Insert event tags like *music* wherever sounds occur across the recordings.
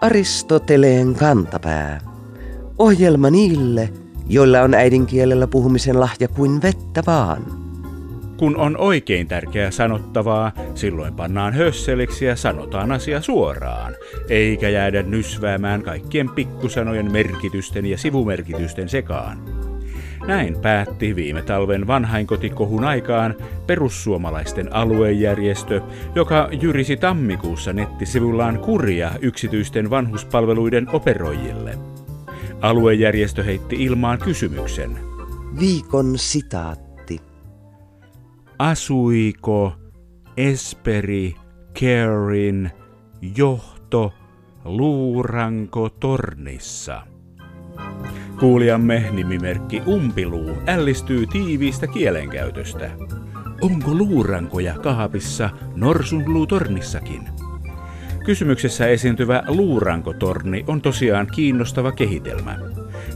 Aristoteleen kantapää. Ohjelma niille, joilla on äidinkielellä puhumisen lahja kuin vettä vaan. Kun on oikein tärkeää sanottavaa, silloin pannaan hösseliksi ja sanotaan asia suoraan, eikä jäädä nysväämään kaikkien pikkusanojen merkitysten ja sivumerkitysten sekaan. Näin päätti viime talven vanhainkotikohun aikaan perussuomalaisten aluejärjestö, joka jyrisi tammikuussa nettisivullaan kuria yksityisten vanhuspalveluiden operoijille. Aluejärjestö heitti ilmaan kysymyksen. Viikon sitaatti. Asuiko Esperi Kerin johto Luuranko tornissa? Kuulijamme nimimerkki Umpiluu ällistyy tiiviistä kielenkäytöstä. Onko luurankoja kaapissa norsunluutornissakin? Kysymyksessä esiintyvä luurankotorni on tosiaan kiinnostava kehitelmä.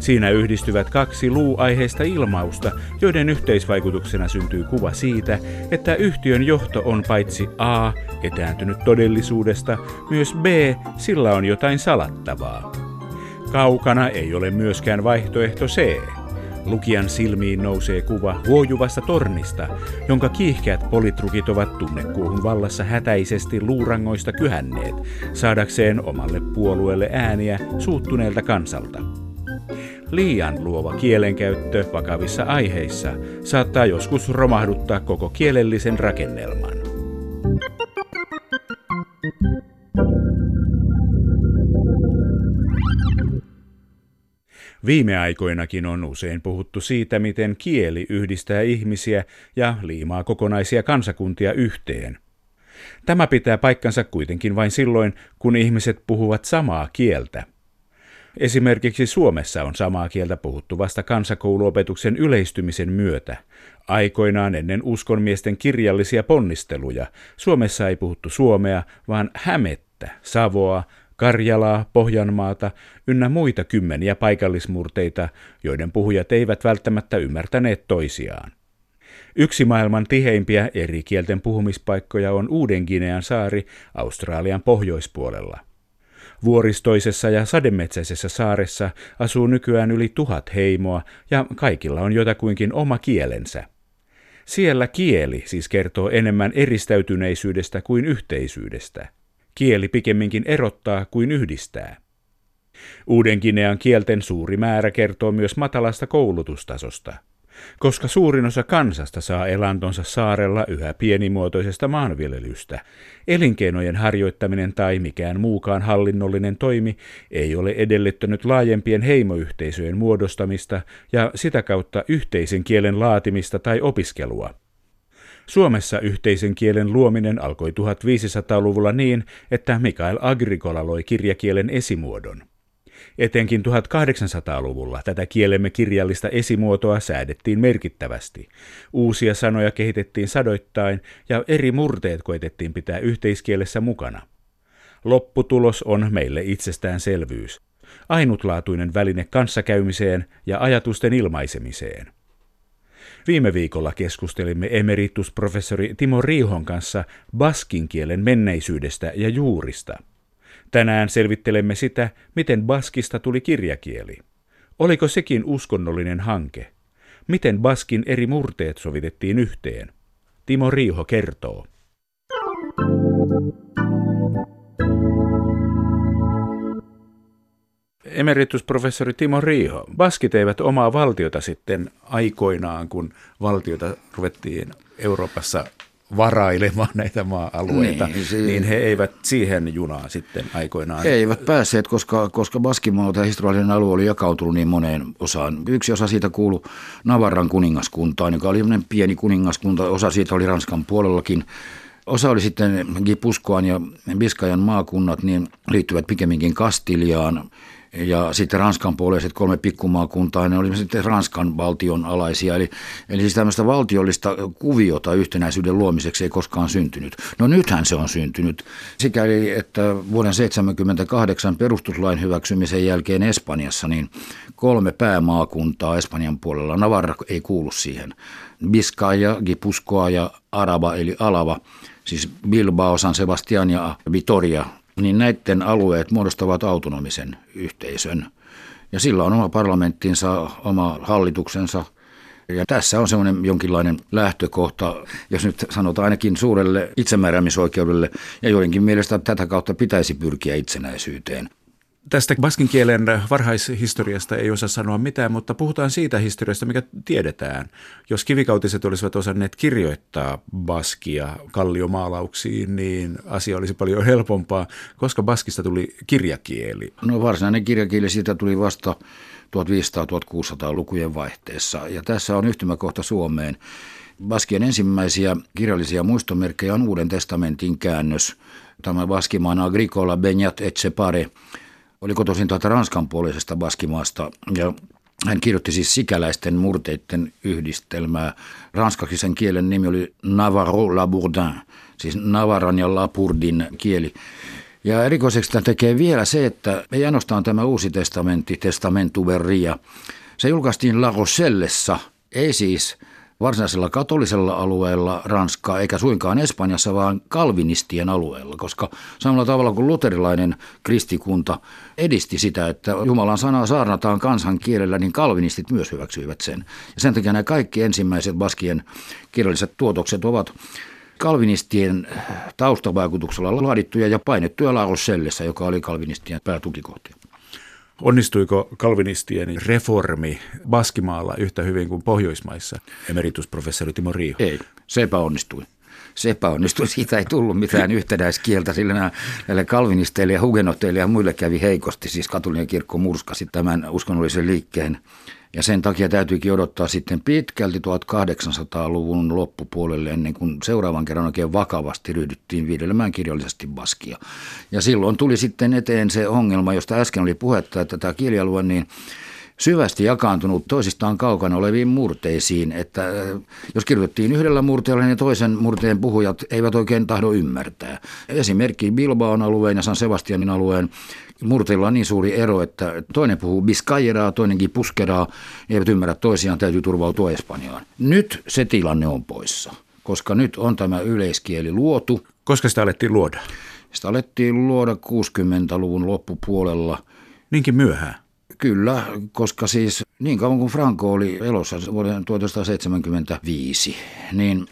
Siinä yhdistyvät kaksi luuaiheista ilmausta, joiden yhteisvaikutuksena syntyy kuva siitä, että yhtiön johto on paitsi A, etääntynyt todellisuudesta, myös B, sillä on jotain salattavaa. Kaukana ei ole myöskään vaihtoehto C. Lukijan silmiin nousee kuva huojuvasta tornista, jonka kiihkeät politrukit ovat tunnekuohun vallassa hätäisesti luurangoista kyhänneet, saadakseen omalle puolueelle ääniä suuttuneelta kansalta. Liian luova kielenkäyttö vakavissa aiheissa saattaa joskus romahduttaa koko kielellisen rakennelman. Viime aikoinakin on usein puhuttu siitä, miten kieli yhdistää ihmisiä ja liimaa kokonaisia kansakuntia yhteen. Tämä pitää paikkansa kuitenkin vain silloin, kun ihmiset puhuvat samaa kieltä. Esimerkiksi Suomessa on samaa kieltä puhuttu vasta kansakouluopetuksen yleistymisen myötä. Aikoinaan ennen uskonmiesten kirjallisia ponnisteluja Suomessa ei puhuttu suomea, vaan hämettä, savoa, Karjalaa, Pohjanmaata ynnä muita kymmeniä paikallismurteita, joiden puhujat eivät välttämättä ymmärtäneet toisiaan. Yksi maailman tiheimpiä eri kielten puhumispaikkoja on Uuden-Ginean saari Australian pohjoispuolella. Vuoristoisessa ja sademetsäisessä saaressa asuu nykyään yli tuhat heimoa ja kaikilla on jotakuinkin oma kielensä. Siellä kieli siis kertoo enemmän eristäytyneisyydestä kuin yhteisyydestä. Kieli pikemminkin erottaa kuin yhdistää. Uuden Kinean kielten suuri määrä kertoo myös matalasta koulutustasosta. Koska suurin osa kansasta saa elantonsa saarella yhä pienimuotoisesta maanviljelystä, elinkeinojen harjoittaminen tai mikään muukaan hallinnollinen toimi ei ole edellyttänyt laajempien heimoyhteisöjen muodostamista ja sitä kautta yhteisen kielen laatimista tai opiskelua. Suomessa yhteisen kielen luominen alkoi 1500-luvulla niin, että Mikael Agricola loi kirjakielen esimuodon. Etenkin 1800-luvulla tätä kielemme kirjallista esimuotoa säädettiin merkittävästi. Uusia sanoja kehitettiin sadoittain ja eri murteet koetettiin pitää yhteiskielessä mukana. Lopputulos on meille itsestäänselvyys. Ainutlaatuinen väline kanssakäymiseen ja ajatusten ilmaisemiseen. Viime viikolla keskustelimme emeritusprofessori Timo Riihon kanssa baskin kielen menneisyydestä ja juurista. Tänään selvittelemme sitä, miten baskista tuli kirjakieli. Oliko sekin uskonnollinen hanke? Miten baskin eri murteet sovitettiin yhteen? Timo Riiho kertoo. Emeritusprofessori Timo Riiho. Baskit eivät omaa valtiota sitten aikoinaan, kun valtiota ruvettiin Euroopassa varailemaan *laughs* näitä maa-alueita, niin, se, niin he eivät siihen junaan sitten aikoinaan. He eivät päässeet, koska, koska Baskimaa, tämä historiallinen alue, oli jakautunut niin moneen osaan. Yksi osa siitä kuului Navarran kuningaskuntaan, joka oli pieni kuningaskunta. Osa siitä oli Ranskan puolellakin. Osa oli sitten Gipuskoan ja Biskajan maakunnat, niin liittyvät pikemminkin Kastiliaan ja sitten Ranskan puoleiset kolme pikkumaakuntaa, ne olivat sitten Ranskan valtion alaisia. Eli, eli siis tämmöistä valtiollista kuviota yhtenäisyyden luomiseksi ei koskaan syntynyt. No nythän se on syntynyt, sikäli että vuoden 1978 perustuslain hyväksymisen jälkeen Espanjassa niin kolme päämaakuntaa Espanjan puolella, Navarra ei kuulu siihen, Biskaya, Gipuskoa ja Araba eli Alava, siis Bilbao, San Sebastian ja Vitoria, niin näiden alueet muodostavat autonomisen yhteisön. Ja sillä on oma parlamenttinsa, oma hallituksensa. Ja tässä on semmoinen jonkinlainen lähtökohta, jos nyt sanotaan ainakin suurelle itsemääräämisoikeudelle, ja joidenkin mielestä tätä kautta pitäisi pyrkiä itsenäisyyteen. Tästä baskin kielen varhaishistoriasta ei osaa sanoa mitään, mutta puhutaan siitä historiasta, mikä tiedetään. Jos kivikautiset olisivat osanneet kirjoittaa baskia kalliomaalauksiin, niin asia olisi paljon helpompaa, koska baskista tuli kirjakieli. No varsinainen kirjakieli siitä tuli vasta 1500-1600-lukujen vaihteessa, ja tässä on yhtymäkohta Suomeen. Baskien ensimmäisiä kirjallisia muistomerkkejä on Uuden testamentin käännös. Tämä baskimaan Agricola Benjat et Separe – oli kotoisin tuolta Ranskan puolisesta Baskimaasta ja hän kirjoitti siis sikäläisten murteiden yhdistelmää. Ranskaksi sen kielen nimi oli Navarro Labourdin, siis Navaran ja Lapurdin kieli. Ja erikoiseksi tämä tekee vielä se, että ei ainoastaan tämä uusi testamentti, Testamentu Verria, se julkaistiin La Rochellessa, ei siis varsinaisella katolisella alueella Ranskaa, eikä suinkaan Espanjassa, vaan kalvinistien alueella, koska samalla tavalla kuin luterilainen kristikunta edisti sitä, että Jumalan sanaa saarnataan kansan kielellä, niin kalvinistit myös hyväksyivät sen. Ja sen takia nämä kaikki ensimmäiset baskien kirjalliset tuotokset ovat kalvinistien taustavaikutuksella laadittuja ja painettuja La joka oli kalvinistien päätukikohtia. Onnistuiko kalvinistien reformi Baskimaalla yhtä hyvin kuin Pohjoismaissa, emeritusprofessori Timo Riiho? Ei, se epäonnistui. Se epäonnistui. Siitä ei tullut mitään yhtenäiskieltä, sillä näille kalvinisteille ja hugenotteille ja muille kävi heikosti. Siis katolinen kirkko murskasi tämän uskonnollisen liikkeen ja sen takia täytyykin odottaa sitten pitkälti 1800-luvun loppupuolelle ennen kuin seuraavan kerran oikein vakavasti ryhdyttiin viidelemään kirjallisesti baskia. Ja silloin tuli sitten eteen se ongelma, josta äsken oli puhetta, että tämä kielialue niin syvästi jakaantunut toisistaan kaukana oleviin murteisiin, että äh, jos kirjoitettiin yhdellä murteella, niin toisen murteen puhujat eivät oikein tahdo ymmärtää. Esimerkki Bilbaon alueen ja San Sebastianin alueen murteilla on niin suuri ero, että toinen puhuu biskajeraa, toinenkin puskeraa, eivät ymmärrä toisiaan, täytyy turvautua Espanjaan. Nyt se tilanne on poissa, koska nyt on tämä yleiskieli luotu. Koska sitä alettiin luoda? Sitä alettiin luoda 60-luvun loppupuolella. Niinkin myöhään? Kyllä, koska siis niin kauan kuin Franco oli elossa vuoden 1975, niin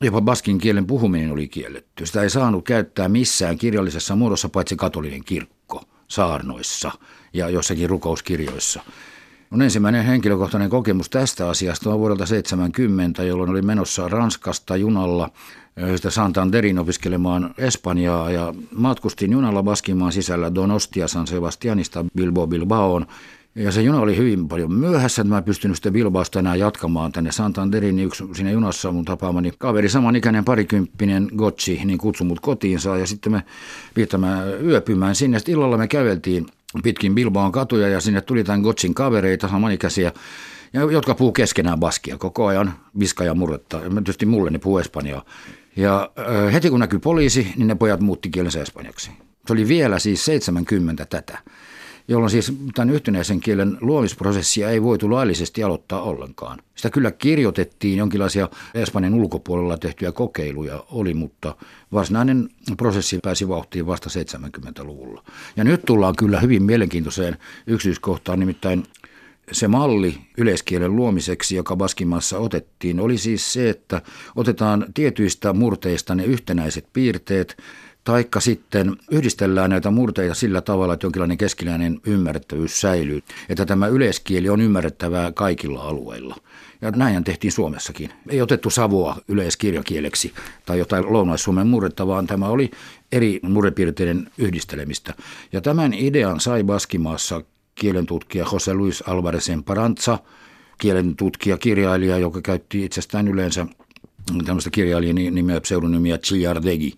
jopa baskin kielen puhuminen oli kielletty. Sitä ei saanut käyttää missään kirjallisessa muodossa paitsi katolinen kirkko saarnoissa ja jossakin rukouskirjoissa. On ensimmäinen henkilökohtainen kokemus tästä asiasta on vuodelta 70, jolloin oli menossa Ranskasta junalla sitä Santanderin opiskelemaan Espanjaa ja matkustin junalla Baskimaan sisällä Donostia San Sebastianista Bilbo Bilbaoon. Ja se juna oli hyvin paljon myöhässä, että mä en pystynyt sitten Bilbaosta enää jatkamaan tänne Santanderin. Niin yksi siinä junassa mun tapaamani kaveri, samanikäinen parikymppinen Gotchi, niin kutsui mut kotiinsa ja sitten me viittämään yöpymään sinne. Sitten illalla me käveltiin pitkin Bilbaon katuja ja sinne tuli tämän Gotchin kavereita, samanikäisiä ja jotka puhuu keskenään baskia koko ajan, viska ja murretta. Ja tietysti mulle ne puhuu espanjaa. Ja heti kun näkyi poliisi, niin ne pojat muutti kielensä espanjaksi. Se oli vielä siis 70 tätä, jolloin siis tämän yhtenäisen kielen luomisprosessia ei voitu laillisesti aloittaa ollenkaan. Sitä kyllä kirjoitettiin, jonkinlaisia Espanjan ulkopuolella tehtyjä kokeiluja oli, mutta varsinainen prosessi pääsi vauhtiin vasta 70-luvulla. Ja nyt tullaan kyllä hyvin mielenkiintoiseen yksityiskohtaan, nimittäin se malli yleiskielen luomiseksi, joka Baskimassa otettiin, oli siis se, että otetaan tietyistä murteista ne yhtenäiset piirteet, taikka sitten yhdistellään näitä murteita sillä tavalla, että jonkinlainen keskinäinen ymmärrettävyys säilyy, että tämä yleiskieli on ymmärrettävää kaikilla alueilla. Ja näin tehtiin Suomessakin. Ei otettu savua yleiskirjakieleksi tai jotain lounais-suomen murretta, vaan tämä oli eri murrepiirteiden yhdistelemistä. Ja tämän idean sai Baskimaassa kielentutkija Jose Luis Alvarez Paranza, kielentutkija, kirjailija, joka käytti itsestään yleensä tämmöistä kirjailijan nimeä, pseudonymiä Chillardegi.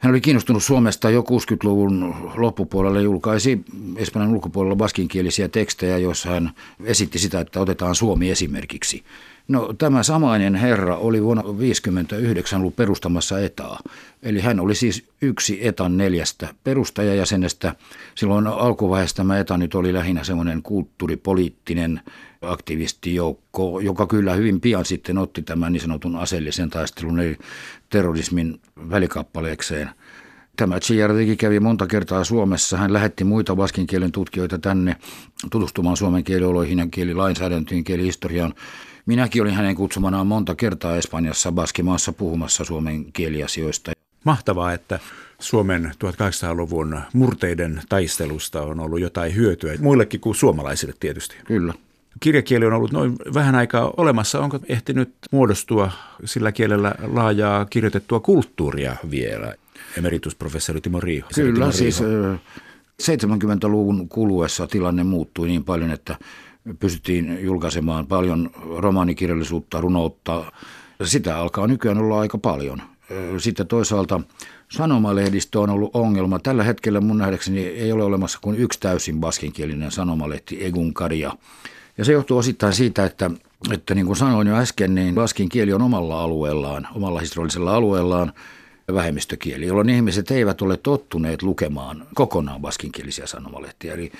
Hän oli kiinnostunut Suomesta jo 60-luvun loppupuolella julkaisi Espanjan ulkopuolella baskinkielisiä tekstejä, joissa hän esitti sitä, että otetaan Suomi esimerkiksi. No tämä samainen herra oli vuonna 1959 ollut perustamassa etaa. Eli hän oli siis yksi etan neljästä perustajajäsenestä. Silloin alkuvaiheessa tämä eta nyt oli lähinnä semmoinen kulttuuripoliittinen aktivistijoukko, joka kyllä hyvin pian sitten otti tämän niin sanotun aseellisen taistelun eli terrorismin välikappaleekseen. Tämä Chiardikin kävi monta kertaa Suomessa. Hän lähetti muita vaskinkielen tutkijoita tänne tutustumaan suomen kielioloihin ja kielilainsäädäntöön, kielihistoriaan. Minäkin olin hänen kutsumanaan monta kertaa Espanjassa Baskimaassa puhumassa suomen kieliasioista. Mahtavaa, että Suomen 1800-luvun murteiden taistelusta on ollut jotain hyötyä muillekin kuin suomalaisille tietysti. Kyllä. Kirjakieli on ollut noin vähän aikaa olemassa. Onko ehtinyt muodostua sillä kielellä laajaa kirjoitettua kulttuuria vielä? Emeritusprofessori Timo Riiho. Kyllä, Timo siis Riiho. 70-luvun kuluessa tilanne muuttui niin paljon, että pystyttiin julkaisemaan paljon romaanikirjallisuutta, runoutta. Sitä alkaa nykyään olla aika paljon. Sitten toisaalta Sanomalehdistö on ollut ongelma. Tällä hetkellä mun nähdäkseni ei ole olemassa kuin yksi täysin baskinkielinen sanomalehti, Egun Karia. Ja se johtuu osittain siitä, että, että niin kuin sanoin jo äsken, niin baskin kieli on omalla alueellaan, omalla historiallisella alueellaan vähemmistökieli, jolloin ihmiset eivät ole tottuneet lukemaan kokonaan baskinkielisiä sanomalehtiä. Eli,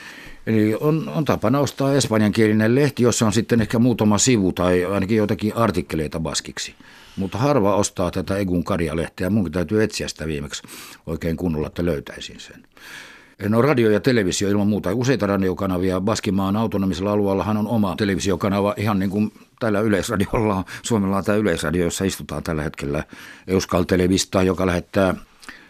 eli on, on tapana ostaa espanjankielinen lehti, jossa on sitten ehkä muutama sivu tai ainakin jotakin artikkeleita baskiksi. Mutta harva ostaa tätä Egun Karja-lehteä. Munkin täytyy etsiä sitä viimeksi oikein kunnolla, että löytäisin sen. No radio ja televisio ilman muuta. Useita radiokanavia. Baskimaan autonomisella alueellahan on oma televisiokanava ihan niin kuin täällä Yleisradiolla on. Suomella on tämä Yleisradio, jossa istutaan tällä hetkellä Euskal Televista, joka lähettää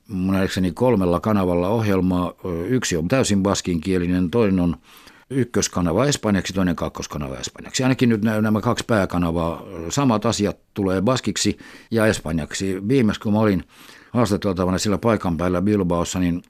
mun kolmella kanavalla ohjelmaa. Yksi on täysin baskinkielinen, toinen on ykköskanava espanjaksi, toinen kakkoskanava espanjaksi. Ainakin nyt nämä kaksi pääkanavaa, samat asiat tulee baskiksi ja espanjaksi. Viimeksi kun mä olin haastateltavana sillä paikan päällä Bilbaossa, niin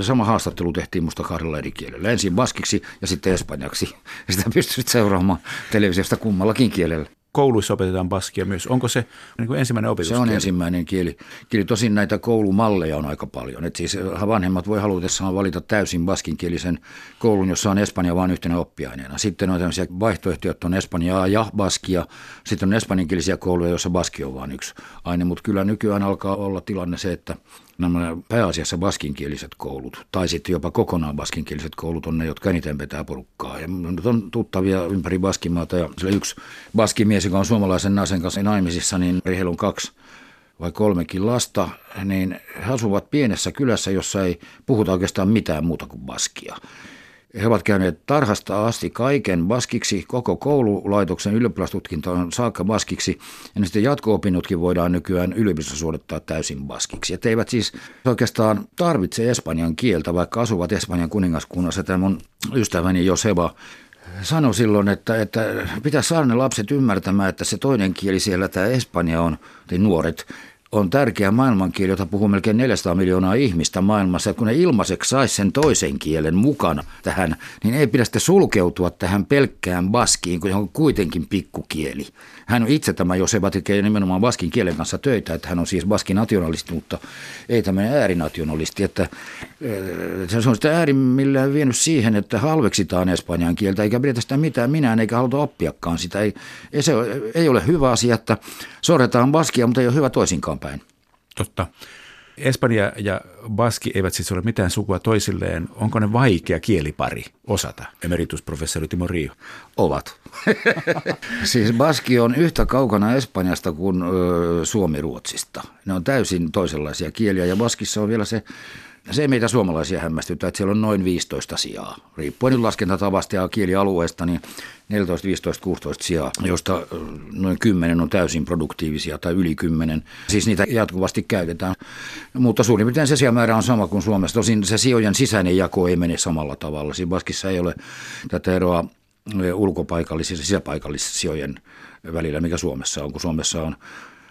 sama haastattelu tehtiin musta kahdella eri kielellä. Ensin baskiksi ja sitten espanjaksi. Ja *laughs* sitä pystyt seuraamaan televisiosta kummallakin kielellä kouluissa opetetaan baskia myös. Onko se niin kuin ensimmäinen opetus? Se on ensimmäinen kieli. kieli. Tosin näitä koulumalleja on aika paljon. Et siis vanhemmat voi halutessaan valita täysin baskinkielisen koulun, jossa on espanja vain yhtenä oppiaineena. Sitten on tämmöisiä vaihtoehtoja, että on espanjaa ja baskia. Sitten on espanjankielisiä kouluja, joissa baski on vain yksi aine. Mutta kyllä nykyään alkaa olla tilanne se, että nämä pääasiassa baskinkieliset koulut, tai sitten jopa kokonaan baskinkieliset koulut on ne, jotka eniten vetää porukkaa. Ja nyt on tuttavia ympäri Baskimaata, ja sillä yksi baskimies, joka on suomalaisen naisen kanssa naimisissa, niin heillä on kaksi vai kolmekin lasta, niin he asuvat pienessä kylässä, jossa ei puhuta oikeastaan mitään muuta kuin baskia. He ovat käyneet tarhasta asti kaiken baskiksi, koko koululaitoksen ylioppilastutkintoon saakka baskiksi, ja sitten jatko-opinnotkin voidaan nykyään yliopistossa suorittaa täysin baskiksi. Että eivät siis oikeastaan tarvitse espanjan kieltä, vaikka asuvat Espanjan kuningaskunnassa. Tämä mun ystäväni Joseba sanoi silloin, että, että pitäisi saada ne lapset ymmärtämään, että se toinen kieli siellä, tämä Espanja on, nuoret, on tärkeä maailmankieli, jota puhuu melkein 400 miljoonaa ihmistä maailmassa. Ja kun ne ilmaiseksi saisi sen toisen kielen mukana tähän, niin ei pidä sitten sulkeutua tähän pelkkään baskiin, kun se on kuitenkin pikkukieli. Hän on itse tämä Joseba tekee nimenomaan baskin kielen kanssa töitä, että hän on siis baskin nationalisti, mutta ei tämmöinen äärinationalisti. Että se on sitä äärimmillään vienyt siihen, että halveksitaan espanjan kieltä, eikä pidetä sitä mitään minään, eikä haluta oppiakaan sitä. Ei, ei, se ei ole hyvä asia, että sorretaan baskia, mutta ei ole hyvä toisinkaan päin. Totta. Espanja ja baski eivät siis ole mitään sukua toisilleen. Onko ne vaikea kielipari osata, emeritusprofessori Timo Rio? Ovat. *laughs* siis baski on yhtä kaukana Espanjasta kuin ö, Suomi Ruotsista. Ne on täysin toisenlaisia kieliä ja baskissa on vielä se se, mitä suomalaisia hämmästyttää, että siellä on noin 15 sijaa. Riippuen nyt laskentatavasta ja kielialueesta, niin 14, 15, 16 sijaa, josta noin 10 on täysin produktiivisia tai yli 10. Siis niitä jatkuvasti käytetään. Mutta suurin piirtein se sijamäärä on sama kuin Suomessa. Tosin se sijojen sisäinen jako ei mene samalla tavalla. Siinä Baskissa ei ole tätä eroa ulkopaikallisissa ja sisäpaikallisissa sijojen välillä, mikä Suomessa on, kun Suomessa on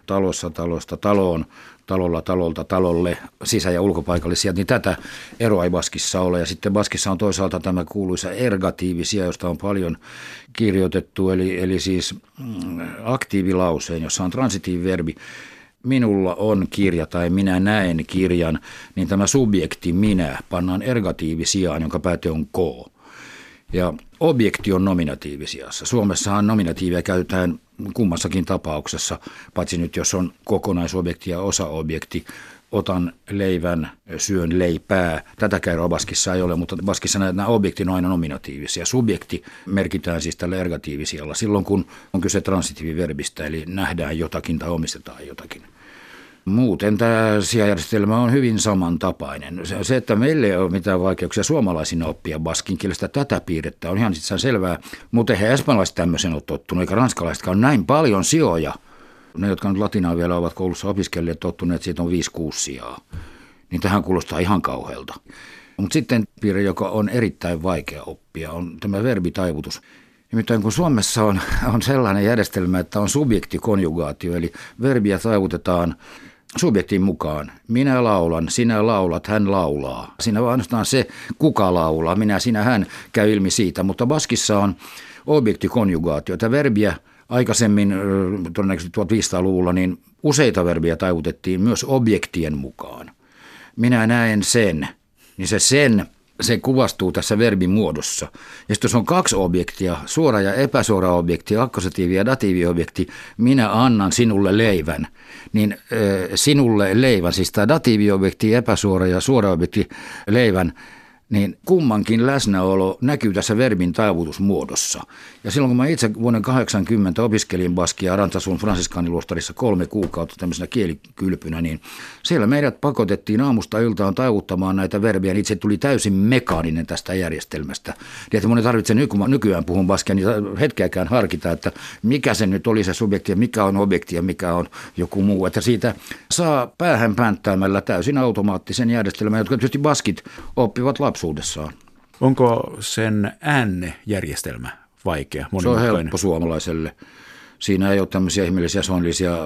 talossa talosta taloon, talolla talolta talolle, sisä- ja ulkopaikallisia, niin tätä eroa ei Baskissa ole. Ja sitten Baskissa on toisaalta tämä kuuluisa ergatiivisia, josta on paljon kirjoitettu, eli, eli siis mm, aktiivilauseen, jossa on transitiiviverbi minulla on kirja tai minä näen kirjan, niin tämä subjekti minä pannaan ergatiivisijaan, jonka pääte on k. Ja objekti on nominatiivisijassa. Suomessahan nominatiivia käytetään kummassakin tapauksessa, paitsi nyt jos on kokonaisobjekti ja osaobjekti. otan leivän, syön leipää. Tätä käyrää Baskissa ei ole, mutta Baskissa nämä objekti on aina nominatiivisia. Subjekti merkitään siis tällä ergatiivisella silloin, kun on kyse transitiiviverbistä, eli nähdään jotakin tai omistetaan jotakin. Muuten tämä sijajärjestelmä on hyvin samantapainen. Se, että meille ei ole mitään vaikeuksia suomalaisina oppia baskin kielestä tätä piirrettä, on ihan sitten selvää. Mutta eihän espanjalaiset tämmöisen ole tottunut, eikä ranskalaisetkaan näin paljon sijoja. Ne, jotka nyt latinaa vielä ovat koulussa opiskelleet, tottuneet, siitä on 5-6 sijaa. Niin tähän kuulostaa ihan kauhealta. Mutta sitten piirre, joka on erittäin vaikea oppia, on tämä verbitaivutus. Nimittäin kun Suomessa on, on sellainen järjestelmä, että on subjektikonjugaatio, eli verbiä taivutetaan subjektin mukaan. Minä laulan, sinä laulat, hän laulaa. Siinä vaan ainoastaan se, kuka laulaa. Minä, sinä, hän käy ilmi siitä. Mutta Baskissa on objektikonjugaatio. Tämä verbiä aikaisemmin, todennäköisesti 1500-luvulla, niin useita verbiä taivutettiin myös objektien mukaan. Minä näen sen, niin se sen se kuvastuu tässä verbin muodossa. Ja sitten jos on kaksi objektia, suora ja epäsuora objekti, akkosatiivi ja datiiviobjekti, minä annan sinulle leivän, niin sinulle leivän, siis tämä datiiviobjekti, epäsuora ja suora objekti leivän, niin kummankin läsnäolo näkyy tässä verbin taivutusmuodossa. Ja silloin kun mä itse vuoden 80 opiskelin Baskia Rantsasun Fransiskaaniluostarissa kolme kuukautta tämmöisenä kielikylpynä, niin siellä meidät pakotettiin aamusta iltaan taivuttamaan näitä verbejä, niin itse tuli täysin mekaaninen tästä järjestelmästä. Niin että mun tarvitse nykyään puhun Baskia, niin hetkeäkään harkita, että mikä se nyt oli se subjekti ja mikä on objekti ja mikä on joku muu. Että siitä saa päähän pänttäämällä täysin automaattisen järjestelmän, jotka tietysti Baskit oppivat lapsuudessaan. Onko sen äänne-järjestelmä vaikea, Se on helppo suomalaiselle. Siinä ei ole tämmöisiä ihmeellisiä sonillisia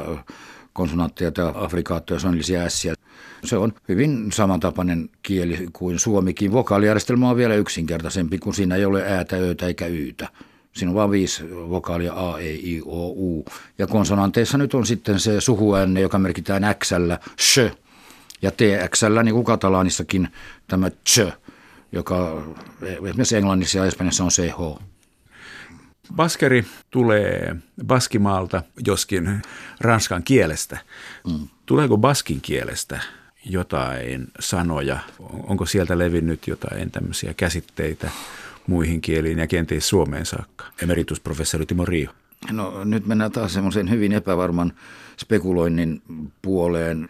konsonantteja tai afrikaattoja, sonillisia ässiä. Se on hyvin samantapainen kieli kuin suomikin. Vokaalijärjestelmä on vielä yksinkertaisempi, kun siinä ei ole äätä, öitä eikä yytä. Siinä on vain viisi vokaalia A, E, I, O, U. Ja konsonanteissa nyt on sitten se suhuäänne, joka merkitään x sh. Ja TX, niin kuin katalaanissakin tämä ch, joka esimerkiksi englannissa ja espanjassa on CH. Baskeri tulee Baskimaalta, joskin ranskan kielestä. Mm. Tuleeko baskin kielestä jotain sanoja? Onko sieltä levinnyt jotain tämmöisiä käsitteitä muihin kieliin ja kenties Suomeen saakka? Emeritusprofessori Timo Rio. No nyt mennään taas semmoisen hyvin epävarman spekuloinnin puoleen.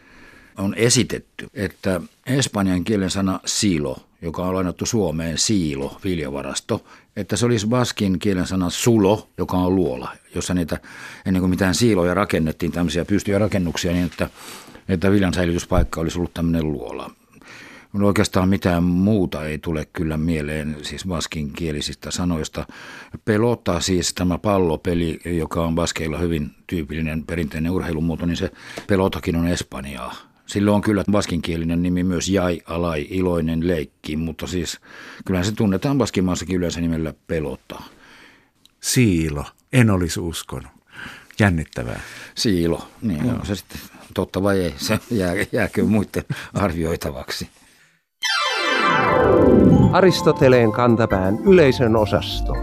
On esitetty, että espanjan kielen sana silo, joka on lainattu Suomeen siilo, viljavarasto, että se olisi baskin kielen sana sulo, joka on luola, jossa niitä ennen kuin mitään siiloja rakennettiin, tämmöisiä pystyjä rakennuksia, niin että, että viljan säilytyspaikka olisi ollut tämmöinen luola. Mutta oikeastaan mitään muuta ei tule kyllä mieleen siis baskin kielisistä sanoista. Pelota siis tämä pallopeli, joka on baskeilla hyvin tyypillinen perinteinen urheilumuoto, niin se pelotakin on Espanjaa. Sillä on kyllä baskinkielinen nimi myös Jai Alai, iloinen leikki, mutta siis kyllähän se tunnetaan baskimaassakin yleensä nimellä pelota. Siilo, en olisi uskonut. Jännittävää. Siilo, niin on se sitten totta vai ei, se jää, jääkö muiden arvioitavaksi. Aristoteleen kantapään yleisön osasto.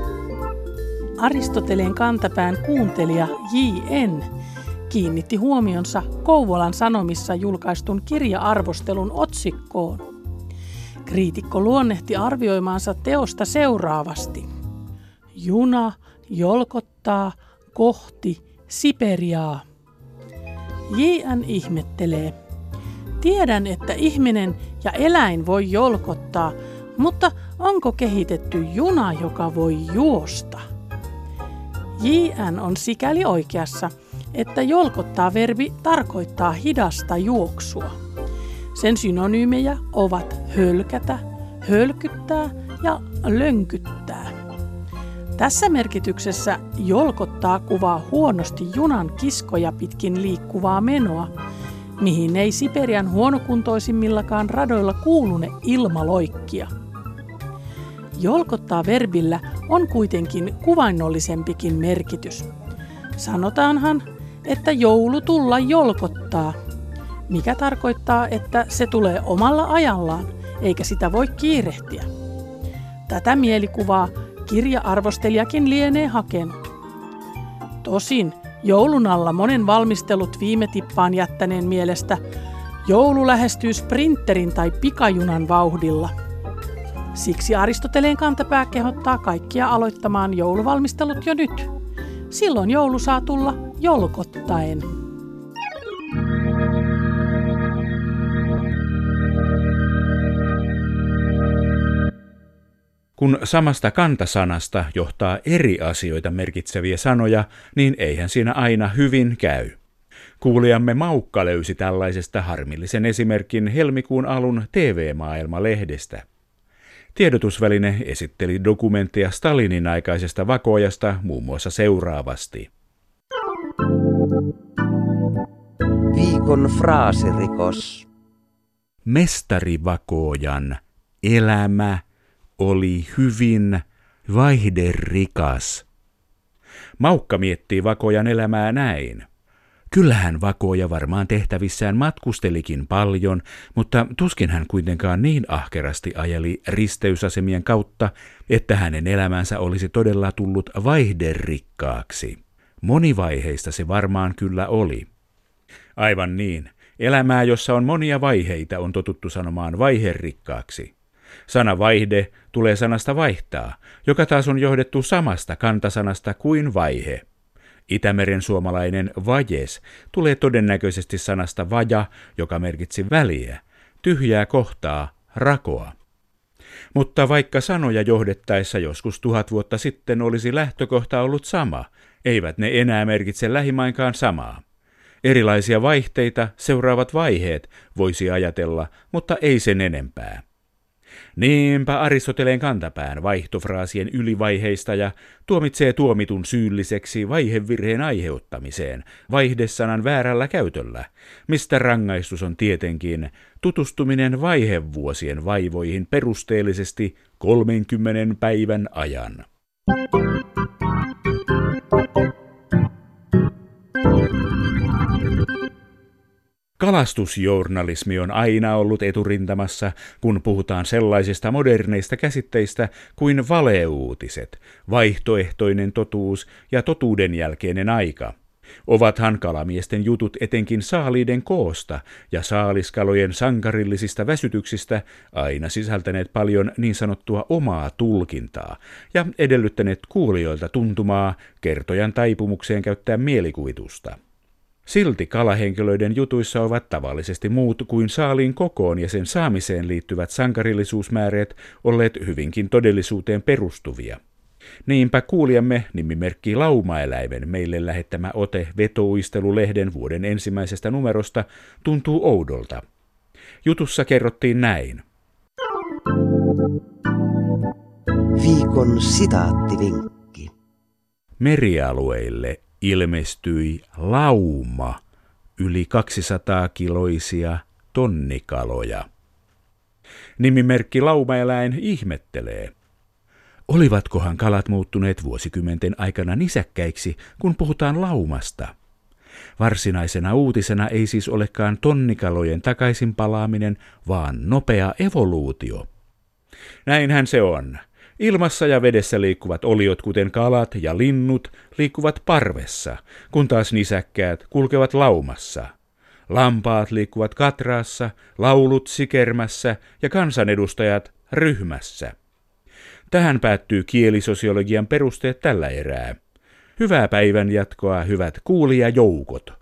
Aristoteleen kantapään kuuntelija J.N kiinnitti huomionsa Kouvolan Sanomissa julkaistun kirja-arvostelun otsikkoon. Kriitikko luonnehti arvioimaansa teosta seuraavasti. Juna jolkottaa kohti Siperiaa. J.N. ihmettelee. Tiedän, että ihminen ja eläin voi jolkottaa, mutta onko kehitetty juna, joka voi juosta? JN on sikäli oikeassa – että jolkottaa verbi tarkoittaa hidasta juoksua. Sen synonyymejä ovat hölkätä, hölkyttää ja lönkyttää. Tässä merkityksessä jolkottaa kuvaa huonosti junan kiskoja pitkin liikkuvaa menoa, mihin ei Siperian huonokuntoisimmillakaan radoilla kuulune ilmaloikkia. Jolkottaa verbillä on kuitenkin kuvainnollisempikin merkitys. Sanotaanhan, että joulu tulla jolkottaa, mikä tarkoittaa, että se tulee omalla ajallaan, eikä sitä voi kiirehtiä. Tätä mielikuvaa kirja-arvostelijakin lienee hakenut. Tosin joulun alla monen valmistelut viime tippaan jättäneen mielestä Joulu lähestyy sprinterin tai pikajunan vauhdilla. Siksi Aristoteleen kantapää kehottaa kaikkia aloittamaan jouluvalmistelut jo nyt. Silloin joulu saa tulla jolkottaen. Kun samasta kantasanasta johtaa eri asioita merkitseviä sanoja, niin eihän siinä aina hyvin käy. Kuulijamme Maukka löysi tällaisesta harmillisen esimerkin helmikuun alun TV-maailma-lehdestä. Tiedotusväline esitteli dokumenttia Stalinin aikaisesta vakoajasta muun muassa seuraavasti. Viikon fraasirikos. Mestarivakoojan elämä oli hyvin vaihderikas. Maukka miettii vakojan elämää näin. Kyllähän vakoja varmaan tehtävissään matkustelikin paljon, mutta tuskin hän kuitenkaan niin ahkerasti ajeli risteysasemien kautta, että hänen elämänsä olisi todella tullut vaihderikkaaksi. Monivaiheista se varmaan kyllä oli. Aivan niin. Elämää, jossa on monia vaiheita, on totuttu sanomaan vaiherikkaaksi. Sana vaihde tulee sanasta vaihtaa, joka taas on johdettu samasta kantasanasta kuin vaihe. Itämeren suomalainen vajes tulee todennäköisesti sanasta vaja, joka merkitsi väliä, tyhjää kohtaa, rakoa. Mutta vaikka sanoja johdettaessa joskus tuhat vuotta sitten olisi lähtökohta ollut sama, eivät ne enää merkitse lähimainkaan samaa. Erilaisia vaihteita, seuraavat vaiheet, voisi ajatella, mutta ei sen enempää. Niinpä Aristoteleen kantapään vaihtofraasien ylivaiheista ja tuomitsee tuomitun syylliseksi vaihevirheen aiheuttamiseen vaihdesanan väärällä käytöllä, mistä rangaistus on tietenkin tutustuminen vaihevuosien vaivoihin perusteellisesti 30 päivän ajan. Kalastusjournalismi on aina ollut eturintamassa, kun puhutaan sellaisista moderneista käsitteistä kuin valeuutiset, vaihtoehtoinen totuus ja totuuden jälkeinen aika. Ovathan kalamiesten jutut etenkin saaliiden koosta ja saaliskalojen sankarillisista väsytyksistä aina sisältäneet paljon niin sanottua omaa tulkintaa ja edellyttäneet kuulijoilta tuntumaa kertojan taipumukseen käyttää mielikuvitusta. Silti kalahenkilöiden jutuissa ovat tavallisesti muut kuin saaliin kokoon ja sen saamiseen liittyvät sankarillisuusmääreet olleet hyvinkin todellisuuteen perustuvia. Niinpä kuulijamme nimimerkki Laumaeläimen meille lähettämä ote vetouistelulehden vuoden ensimmäisestä numerosta tuntuu oudolta. Jutussa kerrottiin näin. Viikon sitaattivinkki. Merialueille ilmestyi lauma yli 200 kiloisia tonnikaloja. Nimimerkki laumaeläin ihmettelee. Olivatkohan kalat muuttuneet vuosikymmenten aikana nisäkkäiksi, kun puhutaan laumasta? Varsinaisena uutisena ei siis olekaan tonnikalojen takaisin palaaminen, vaan nopea evoluutio. Näinhän se on. Ilmassa ja vedessä liikkuvat oliot, kuten kalat ja linnut, liikkuvat parvessa, kun taas nisäkkäät kulkevat laumassa. Lampaat liikkuvat katraassa, laulut sikermässä ja kansanedustajat ryhmässä. Tähän päättyy kielisosiologian perusteet tällä erää. Hyvää päivän jatkoa, hyvät kuulijajoukot!